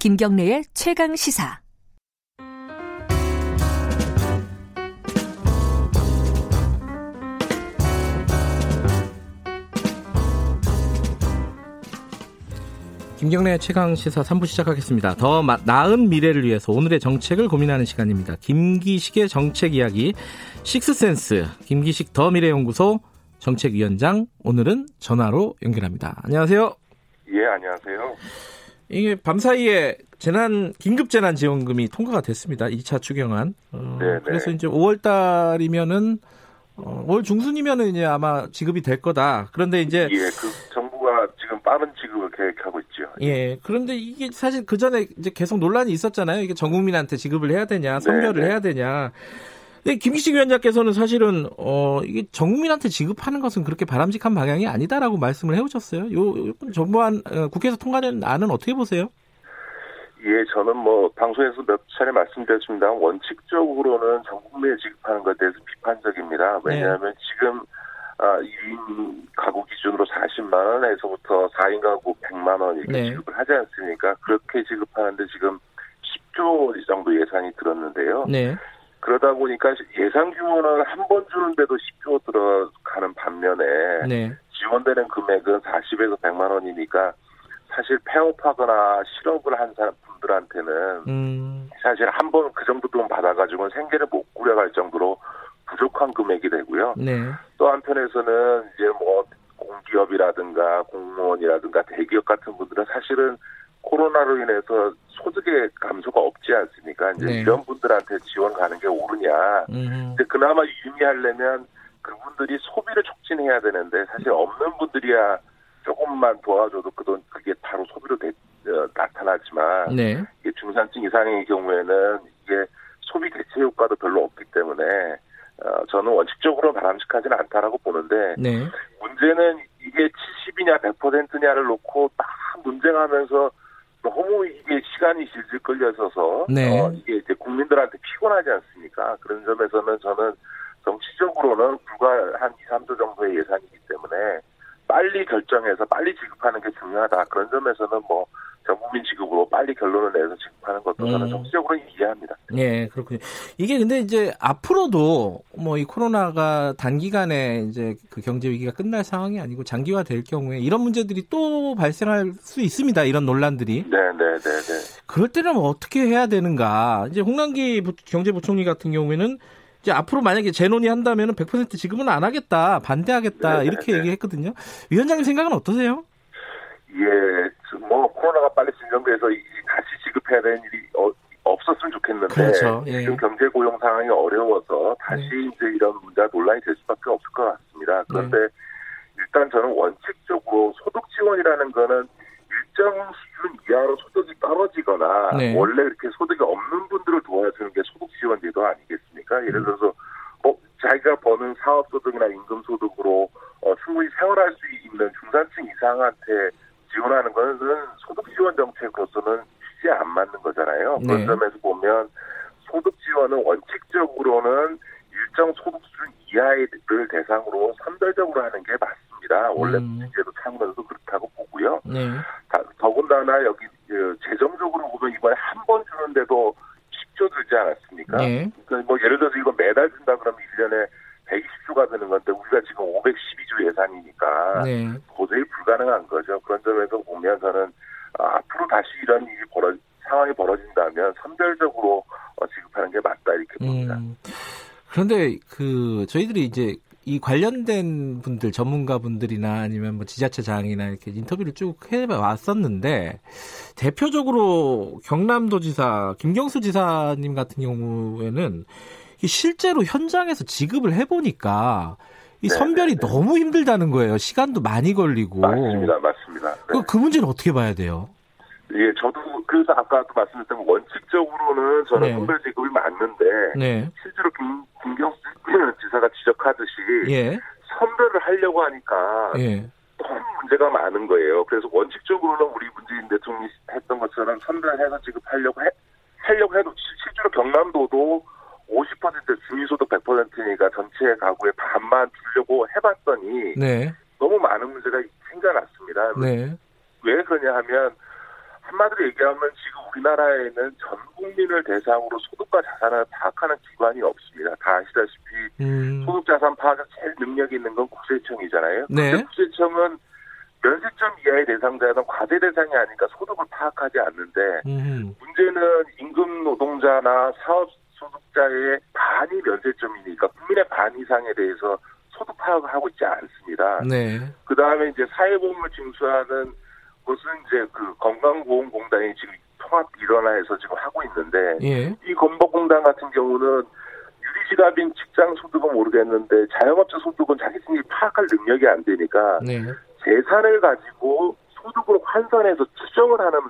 김경래의 최강 시사. 김경래 최강 시사 3부 시작하겠습니다. 더 나은 미래를 위해서 오늘의 정책을 고민하는 시간입니다. 김기식의 정책 이야기 식스센스 김기식 더 미래연구소 정책위원장 오늘은 전화로 연결합니다. 안녕하세요. 예, 안녕하세요. 이게 밤사이에 재난 긴급 재난 지원금이 통과가 됐습니다. 2차 추경안. 어, 네, 그래서 이제 5월 달이면은 어, 올 중순이면은 이제 아마 지급이 될 거다. 그런데 이제 예, 그 정부가 지금 빠른 지급을 계획하고 있죠. 예. 그런데 이게 사실 그 전에 이제 계속 논란이 있었잖아요. 이게 전 국민한테 지급을 해야 되냐, 선별을 네, 네. 해야 되냐. 근데 김기식 위원장께서는 사실은 어 이게 전 국민한테 지급하는 것은 그렇게 바람직한 방향이 아니다라고 말씀을 해오셨어요. 요, 요 정부안 어, 국회에서 통과된 안은 어떻게 보세요? 예, 저는 뭐 방송에서 몇 차례 말씀드렸습니다. 원칙적으로는 전 국민에 지급하는 것에 대해서 비판적입니다. 왜냐하면 지금 아, 1인 가구 기준으로 40만 원에서부터 4인 가구 100만 원 이렇게 네. 지급을 하지 않습니까? 그렇게 지급하는데 지금 10조 정도 예산이 들었는데요. 네. 그러다 보니까 예산 규모는 한 번 주는데도 10조 들어가는 반면에 네. 지원되는 금액은 40에서 100만 원이니까 사실 폐업하거나 실업을 한 사람 분들한테는 음. 사실 한 번 그 정도 돈 받아가지고는 생계를 못 꾸려갈 정도로 부족한 금액이 되고요. 네. 또 한편에서는 이제 뭐 공기업이라든가 공무원이라든가 대기업 같은 분들은 사실은 코로나로 인해서 소득의 감소가 없지 않습니까? 이제 네. 이런 분들한테 지원 가는 게 옳으냐. 음. 근데 그나마 유의하려면 그분들이 소비를 촉진해야 되는데 사실 없는 분들이야 조금만 도와줘도 그 돈 그게 바로 소비로 대- 어, 나타나지만 네. 이게 중산층 이상의 경우에는 이게 소비 대체 효과도 별로 없기 때문에 어, 저는 원칙적으로 바람직하지는 않다라고 보는데 네. 문제는 이게 70이냐 100%냐를 놓고 딱 논쟁하면서 너무 이게 시간이 질질 끌려서서 네. 어, 이게 이제 국민들한테 피곤하지 않습니까? 그런 점에서는 저는 정치적으로는 불과 한 2, 3조 정도의 예산이기 때문에 빨리 결정해서 빨리 지급하는 게 중요하다. 그런 점에서는 뭐 전국민 지급으로 빨리 결론을 내서 지급하는 것도 저는 음. 정치적으로는 이해합니다. 예, 그렇군요. 이게 근데 이제 앞으로도 뭐 이 코로나가 단기간에 이제 그 경제 위기가 끝날 상황이 아니고 장기화 될 경우에 이런 문제들이 또 발생할 수 있습니다. 이런 논란들이. 네, 네, 네, 네. 그럴 때는 뭐 어떻게 해야 되는가? 이제 홍남기 부- 경제부총리 같은 경우에는 이제 앞으로 만약에 재논의 한다면은 100% 지급은 안 하겠다, 반대하겠다 네, 이렇게 네. 얘기했거든요. 위원장님 생각은 어떠세요? 예, 뭐 코로나가 빨리 진정돼서 이- 다시 지급해야 되는 일이 어, 없었으면 좋겠는데 그렇죠. 예. 지금 경제 고용 상황이 어려워서 다시 네. 이제 이런 문제가 논란이 될 수밖에 없을 것 같습니다. 그런데 일단 저는 원칙적으로 소득 지원이라는 거는 일정 수준 이하로 소득이 떨어지거나 네. 원래 이렇게 소득이 없는 분들을 도와주는 게 소득 지원 제도 아니겠습니까? 예를 들어서 뭐 자기가 버는 사업 소득이나 임금 소득으로 어, 충분히 생활할 수 있는 중산층 이상한테 지원하는 것은 소득 지원 정책으로서는 취지에 안 맞는 거잖아요. 네. 그런 점에서 보면 소득 지원은 원칙적으로는 일정 소득 수준 이하를 대상으로 선별적으로 하는 게 맞습니다. 원래 음. 문제제도 차원에서도 그렇다고 보고요. 네. 다- 더군다나 여기 그 재정적으로 보면 이번에 한 번 주는데도 10조 들지 않았습니까? 네. 그러니까 뭐 예를 들어서 이거 매달 준다 그러면 1년에 120조가 드는 건데 우리가 지금 512조 예산이니까 네. 도저히 불가능한 거죠. 그런 점에서 보면 저는 아, 앞으로 다시 이런 일이 벌어 상황이 벌어진다면 선별적으로 어, 지급하는 게 맞다 이렇게 봅니다. 음. 그런데 그 저희들이 이제 이 관련된 분들 전문가분들이나 아니면 뭐 지자체장이나 이렇게 인터뷰를 쭉 해왔었는데 대표적으로 경남도지사 김경수 지사님 같은 경우에는 이 실제로 현장에서 지급을 해보니까 이 네, 선별이 네, 네. 너무 힘들다는 거예요. 시간도 많이 걸리고. 맞습니다, 맞습니다. 네. 그, 그 문제는 어떻게 봐야 돼요? 예, 저도 그래서 아까도 말씀드렸던 원칙적으로는 저는 네. 선별 지급이 맞는데 네. 실제로 김, 김경수 지사가 지적하듯이 예. 선별을 하려고 하니까 예. 너무 문제가 많은 거예요. 그래서 원칙적으로는 우리 문재인 대통령이 했던 것처럼 선별해서 지급하려고 해, 하려고 해도 실- 실제로 경남도도 50% 중위소득 100%니까 전체 가구의 반만 주려고 해봤더니 네. 너무 많은 문제가 생겨났습니다. 네. 왜 그러냐 하면 한마디로 얘기하면 지금 우리나라에는 전 국민을 대상으로 소득과 자산을 파악하는 기관이 없습니다. 다 아시다시피 음. 소득 자산 파악에 제일 능력이 있는 건 국세청이잖아요. 네. 근데 국세청은 면세점 이하의 대상자는 과세 대상이 아니니까 소득을 파악하지 않는데 음. 문제는 임금 노동자나 사업 소득자의 반이 면세점이니까 국민의 반 이상에 대해서 소득 파악을 하고 있지 않습니다. 네. 그 다음에 이제 사회보험을 징수하는 것은 이제 그 건강보험공단이 지금 통합 일원화해서 지금 하고 있는데 예. 이 건보공단 같은 경우는 유리지갑인 직장 소득은 모르겠는데 자영업자 소득은 자기들이 파악할 능력이 안 되니까 네. 재산을 가지고 소득을 환산해서 추정을 하는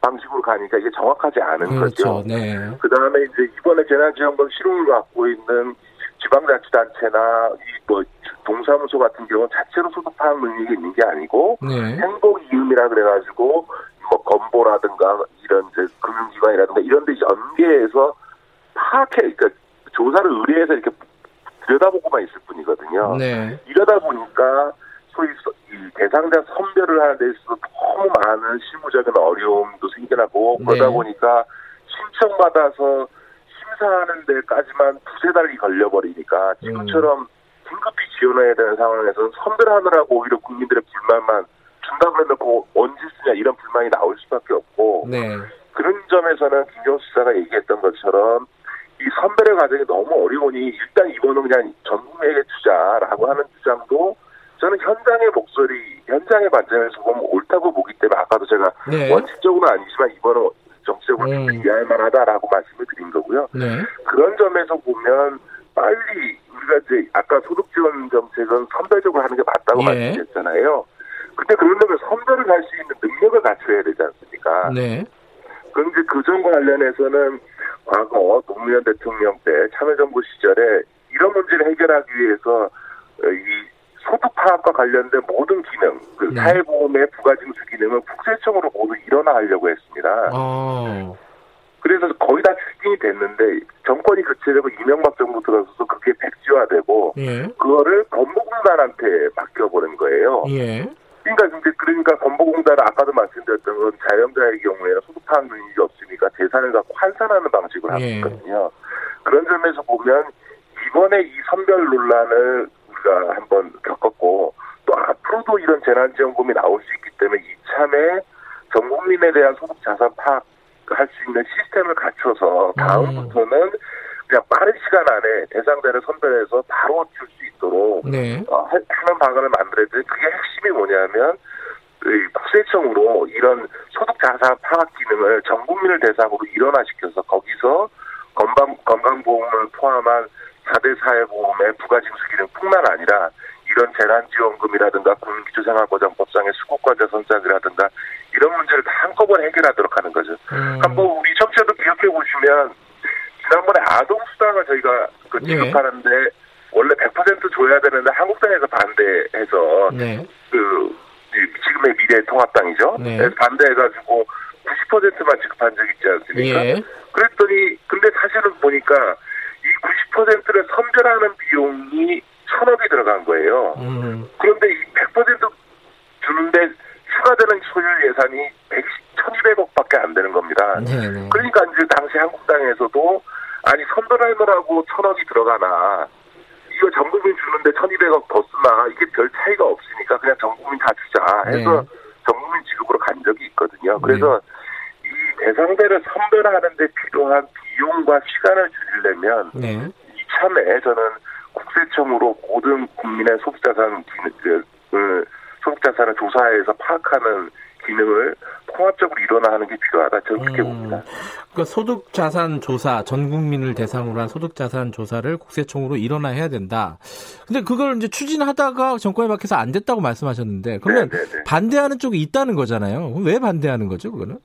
방식으로 가니까 이게 정확하지 않은 그렇죠. 거죠. 네. 그 다음에 이제 이번에 재난지원금 실효를 갖고 있는 지방자치단체나 이뭐 동사무소 같은 경우는 자체로 소득 파악 능력이 있는 게 아니고 네. 행복 이음이라 그래가지고 뭐 건보라든가 이런 이제 금융기관이라든가 이런 데 연계해서 파악해 그러니까 조사를 의뢰해서 이렇게 들여다보고만 있을 뿐이거든요. 네. 이러다 보니까 소위 서- 이 대상자 선별을 하는 데 있어서 너무 많은 실무적인 어려움도 생겨나고 네. 그러다 보니까 신청받아서 심사하는 데까지만 두세 달이 걸려버리니까 지금처럼 긴급히 지원해야 되는 상황에서는 선별하느라고 오히려 국민들의 불만만 준다고 해놓고 언제 쓰냐 이런 불만이 나올 수밖에 없고 네. 그런 점에서는 김경수 지사가 얘기했던 것처럼 이 선별의 과정이 너무 어려우니 일단 이거는 그냥 전 국민에게 주자라고 하는 주장도 저는 현장의 목소리, 현장의 관점에서 보면 옳다고 보기 때문에 아까도 제가 네. 원칙적으로는 아니지만 이거는 정치적으로 음. 이해할 만하다라고 말씀을 드린 거고요. 네. 그런 점에서 보면 빨리 우리가 이제 아까 소득 지원 정책은 선별적으로 하는 게 맞다고 예. 말씀드렸잖아요. 근데 그러려면 선별을 할 수 있는 능력을 갖춰야 되지 않습니까? 네. 이제 그 점과 관련해서는 과거 노무현 대통령 때 참여정부 시절에 이런 문제를 해결하기 위해서 어, 이 소득 파악과 관련된 모든 기능, 그 네. 사회보험의 부가징수 기능을 국세청으로 모두 일원화하려고 했습니다. 어. 그래서 거의 다 추진이 됐는데 정권이 교체되고 이명박 정부 들어서서 그게 백지화되고 예. 그거를 건보공단한테 맡겨버린 거예요. 예. 그러니까 이제 그러니까 건보공단은 아까도 말씀드렸던 건 자영자의 경우에는 소득 파악 능력이 없으니까 재산을 갖고 환산하는 방식으로 하고 예. 있거든요. 그런 점에서 보면 이번에 이 선별 논란을 우리가 한번 겪었고 또 앞으로도 이런 재난지원금이 나올 수 있기 때문에 이참에 전 국민에 대한 소득 자산 파악 할 수 있는 시스템을 갖춰서 다음부터는 그냥 빠른 시간 안에 대상자를 선별해서 바로 줄 수 있도록 네. 어, 하- 하는 방안을 만들어야 돼. 그게 핵심이 뭐냐면 이 국세청으로 이런 소득 자산 파악 기능을 전 국민을 대상으로 일원화시켜서 거기서 건강 건강보험을 포함한 4대 사회보험의 부가징수 기능 뿐만 아니라 이런 재난지원금이라든가 국민기초생활보장법상의 수급과제 선작이라든가 이런 문제를 다 한꺼번에 해결하도록 하는 거죠. 음. 한번 우리 청취자도 기억해 보시면 지난번에 아동 수당을 저희가 그 네. 지급하는데 원래 100% 줘야 되는데 한국당에서 반대해서 네. 그 이- 지금의 미래통합당이죠. 네. 반대해가지고 90%만 지급한 적 있지 않습니까? 예. 그랬더니 근데 사실은 보니까 이 90%를 선별하는 비용이 천억이 들어간 거예요. 음. 그런데 이 100% 주는데 추가되는 소요 예산이 120, 1200억밖에 안 되는 겁니다. 네. 네. 그러니까 이제 당시 한국당에서도 아니 선별하느라고 천억이 들어가나 이거 전 국민 주는데 1200억 더 쓰나 이게 별 차이가 없으니까 그냥 전 국민 다 주자 해서 네. 전 국민 지급으로 간 적이 있거든요. 그래서 이 대상자를 선별하는 데 필요한 비용과 시간을 줄이려면 네. 이참에 저는 국세청으로 모든 국민의 소득자산 기능, 그, 소득 자산을 조사해서 파악하는 기능을 통합적으로 일어나는 게 필요하다. 저는 그렇게 봅니다. 그러니까 소득 자산 조사 전 국민을 대상으로 한 소득 자산 조사를 국세청으로 일어나야 된다. 근데 그걸 이제 추진하다가 정권에 박혀서 안 됐다고 말씀하셨는데 그러면 네, 네, 네. 반대하는 쪽이 있다는 거잖아요. 왜 반대하는 거죠, 그거는?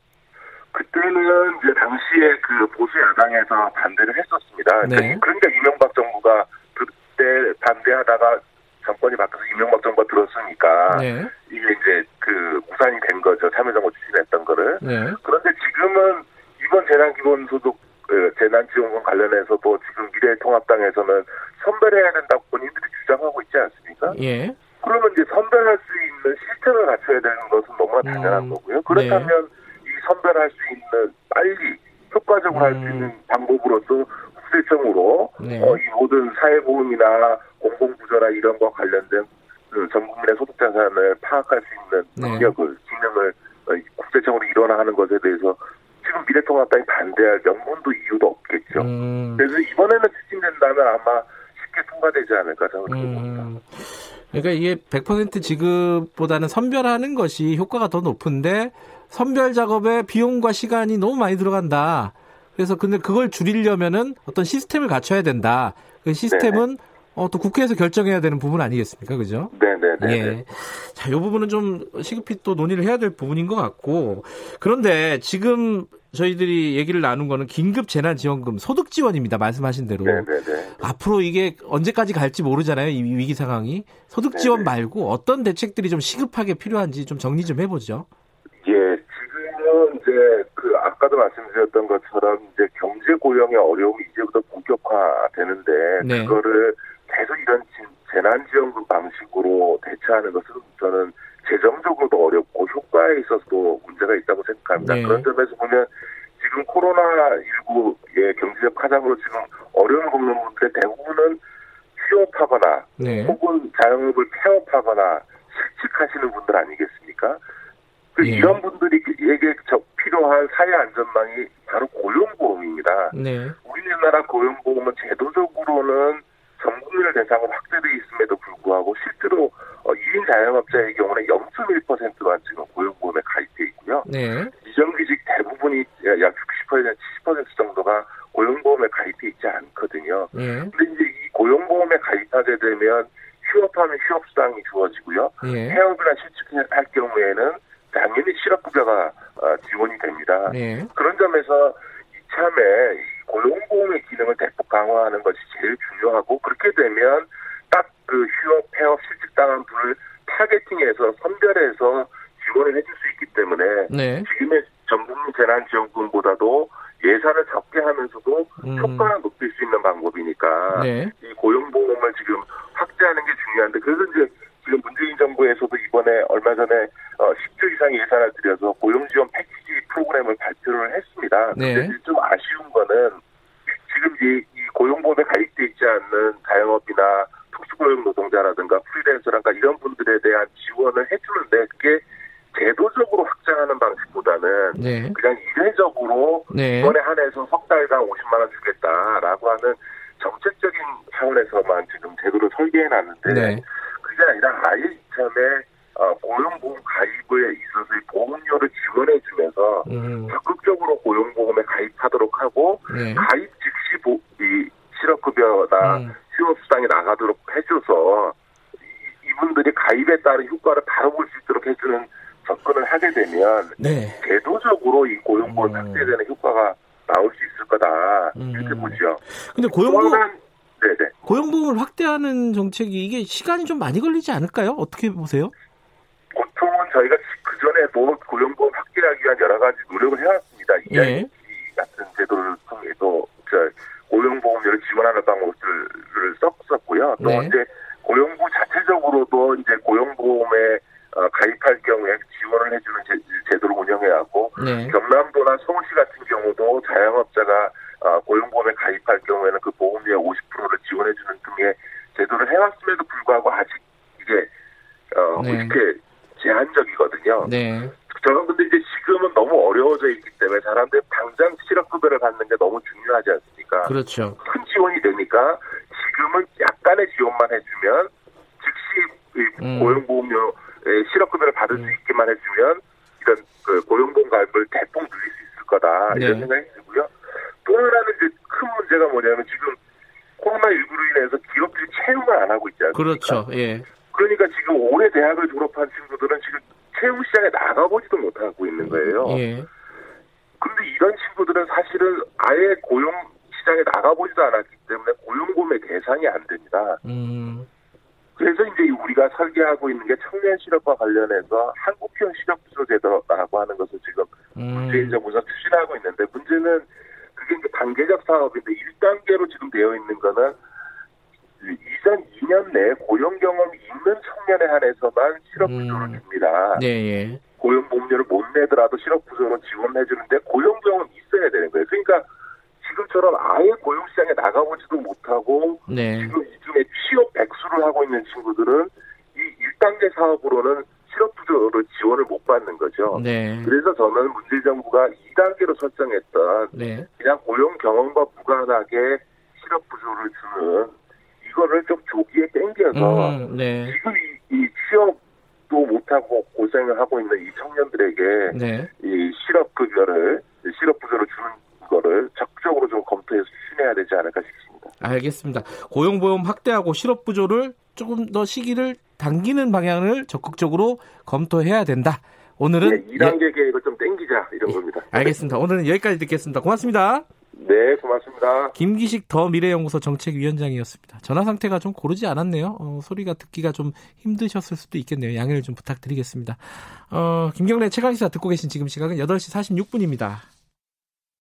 그때는 이제 당시에 그 보수 야당에서 반대를 했었습니다. 네. 그러니까 이명박 정부가 그때 반대하다가 정권이 바뀌어서 이명박 정부가 들었으니까 네. 이게 이제 그 무산이 된 거죠. 참여정부 추진했던 거를. 네. 그런데 지금은 이번 재난기본소득 그 재난지원금 관련해서도 지금 미래통합당에서는 선별해야 된다고 본인들이 주장하고 있지 않습니까? 예. 그러면 이제 선별할 수 있는 시스템을 갖춰야 되는 것은 너무나 당연한 음, 거고요. 그렇다면 이 선별할 수 있는 빨리 효과적으로 할수 음. 있는 방법으로서 국세청으로 네. 어, 이 모든 사회보험이나 공공부조나 이런 거 관련된 그전 국민의 소득 자산을 파악할 수 있는 네. 능력을 기능을 어, 이 국세청으로 일원화하는 것에 대해서 지금 미래통합당이 반대할 명분도 이유도 없겠죠. 음. 그래서 이번에는 추진된다면 아마 쉽게 통과되지 않을까 저는 그렇게 봅니다. 음. 그러니까 이게 100% 지급보다는 선별하는 것이 효과가 더 높은데 선별 작업에 비용과 시간이 너무 많이 들어간다. 그래서 근데 그걸 줄이려면은 어떤 시스템을 갖춰야 된다. 그 시스템은 어, 또 국회에서 결정해야 되는 부분 아니겠습니까? 그죠? 네네네. 예. 자, 이 부분은 좀 시급히 또 논의를 해야 될 부분인 것 같고. 그런데 지금 저희들이 얘기를 나눈 거는 긴급 재난지원금 소득 지원입니다. 말씀하신 대로. 네네네. 앞으로 이게 언제까지 갈지 모르잖아요. 이 위기 상황이. 소득 지원 네네. 말고 어떤 대책들이 좀 시급하게 필요한지 좀 정리 좀 해보죠. 예, 지금은 이제 그 아까도 말씀드렸던 것처럼 이제 경제 고용의 어려움이 이제부터 본격화되는데 네. 그거를 계속 이런 진- 재난지원금 방식으로 대처하는 것은 저는 재정적으로도 어렵고 효과에 있어서도 문제가 있다고 생각합니다. 네. 그런 점에서 보면 지금 코로나19의 경제적 하장으로 지금 어려움을 겪는 분들의 대부분은 휴업하거나 네. 혹은 자영업을 폐업하거나 실직하시는 분들 아니겠습니까? 그 예. 이런 분들에게 저- 필요한 사회 안전망이 바로 고용보험입니다. 네. 우리나라 고용보험은 제도적으로는 전 국민을 대상으로 확대되어 있음에도 불구하고 실제로 어, 2인 자영업자의 경우는 0.1%만 지금 고용보험에 가입돼 있고요. 네. 비정규직 대부분이 약 60%, 70% 정도가 고용보험에 가입돼 있지 않거든요. 네. 근데 이제 이 고용보험에 가입하게 되면 휴업하면 휴업수당이 주어지고요. 예. 폐업이나 실직할 경우에는 당연히 실업급여가 어, 지원이 됩니다. 네. 그런 점에서 이참에 이 고용보험의 기능을 대폭 강화하는 것이 제일 중요하고 그렇게 되면 딱 그 휴업, 폐업, 실직당한 분을 타겟팅해서 선별해서 지원을 해줄 수 있기 때문에 네. 지금의 전국민 재난지원금보다도 예산을 적게 하면서도 음. 효과를 높일 수 있는 방법이니까 네. 이 고용보험을 지금 확대하는 게 중요한데 그래서 이제 지금 문재인 정부에서도 이번에 얼마 전에 어 10조 이상 예산을 들여서 고용지원 패키지 프로그램을 발표를 했습니다. 네. 근데 좀 아쉬운 거는 지금 이, 이 고용보험에 가입돼 있지 않는 자영업이나 특수고용 노동자라든가 프리랜서라든가 이런 분들에 대한 지원을 해주는데 그게 제도적으로 확장하는 방식보다는 네. 그냥 이례적으로 네. 이번에 한해서 석 달당 50만 원 주겠다라고 하는 정책적인 차원에서만 지금 제도를 설계해 놨는데 네. 그게 아니라 아예 이참에 어, 고용보험 가입에 있어서 이 보험료를 지원해 주면서 음. 적극적으로 고용보험에 가입하도록 하고 네. 가입 즉시 보, 이 실업급여나 음. 휴업수당이 나가도록 해줘서 이- 이분들이 가입에 따른 효과를 바로 볼 수 있도록 해주는 접근을 하게 되면 네. 제도적으로 이 고용보험 음. 확대되는 효과가 나올 수 있을 거다 이렇게 음. 보죠. 근데 또 고용보험 네네. 고용보험을 확대하는 정책이 이게 시간이 좀 많이 걸리지 않을까요? 어떻게 보세요? 보통은 저희가 그 전에도 고용보험 확대하기 위한 여러 가지 노력을 해왔습니다. 예. EIT 같은 제도를 통해서 저 고용보험료를 지원하는 방법들을 썼었고요. 또 네. 이제 고용부 자체적으로도 이제 고용보험에 어, 가입할 경우에 지원을 해주는 제, 도를 운영해왔고 네. 경남도나 서울시 같은 경우도 자영업자가 어, 고용보험에 가입할 경우에는 그 보험료의 50%를 지원해주는 등의 제도를 해왔음에도 불구하고 아직 이게 어, 네. 이렇게 제한적이거든요. 네. 저는 근데 이제 지금은 너무 어려워져 있기 때문에 사람들이 당장 실업 급여를 받는 게 너무 중요하지 않습니까? 그렇죠. 큰 지원이 되니까 지금은 약간의 지원만 해주면 즉시 이 음. 고용보험료의 실업급여를 받을 수 있게만 해주면 이런 그 고용보험 가입을 대폭 늘릴 수 있을 거다 이런 네. 생각이 들고요. 또 하나는 이제 큰 문제가 뭐냐면 지금 코로나 19로 인해서 기업들이 채용을 안 하고 있지 않습니까? 그렇죠. 예. 그러니까 지금 올해 대학을 졸업한 친구들은 지금 채용 시장에 나가보지도 못하고 있는 거 예. 근데 이런 친구들은 사실은 아예 고용 시장에 나가보지도 않았기 때문에 고용보험의 대상이 안 됩니다. 음. 그래서 이제 우리가 설계하고 있는 게 청년 실업과 관련해서 한국형 실업부조 제도라고 하는 것을 지금 문재인 음. 정부에서 추진하고 있는데 문제는 그게 이제 단계적 사업인데 1단계로 지금 되어 있는 거는 2002년 내에 고용 경험이 있는 청년에 한해서만 실업부조를 음. 줍니다. 네, 예. 고용보험료를 못 내더라도 실업부조로 지원해 주는데 고용경은 있어야 되는 거예요. 그러니까 지금처럼 아예 고용시장에 나가보지도 못하고 네. 지금 이 중에 취업 백수를 하고 있는 친구들은 이 1단계 사업으로는 실업부조를 지원을 못 받는 거죠. 네. 그래서 저는 문재인 정부가 2단계로 설정했던 네. 그냥 고용 경험과 무관하게 실업 부조를 주는 이거를 좀 조기에 땡겨서 음, 네. 지금 이, 이 취업 도 못하고 고생을 하고 있는 이 청년들에게 네. 이 실업 급여를 실업 부조를 주는 거를 적극적으로 좀 검토해서 추진해야 되지 않을까 싶습니다. 알겠습니다. 고용보험 확대하고 실업부조를 조금 더 시기를 당기는 방향을 적극적으로 검토해야 된다. 오늘은 네, 2단계 계획을 좀 땡기자 이런 겁니다. 예, 알겠습니다. 오늘은 여기까지 듣겠습니다. 고맙습니다. 네, 고맙습니다. 김기식 더 미래연구소 정책위원장이었습니다. 전화 상태가 좀 고르지 않았네요. 어, 소리가 듣기가 좀 힘드셨을 수도 있겠네요. 양해를 좀 부탁드리겠습니다. 어, 김경래 최강시사 듣고 계신 지금 시각은 8시 46분입니다.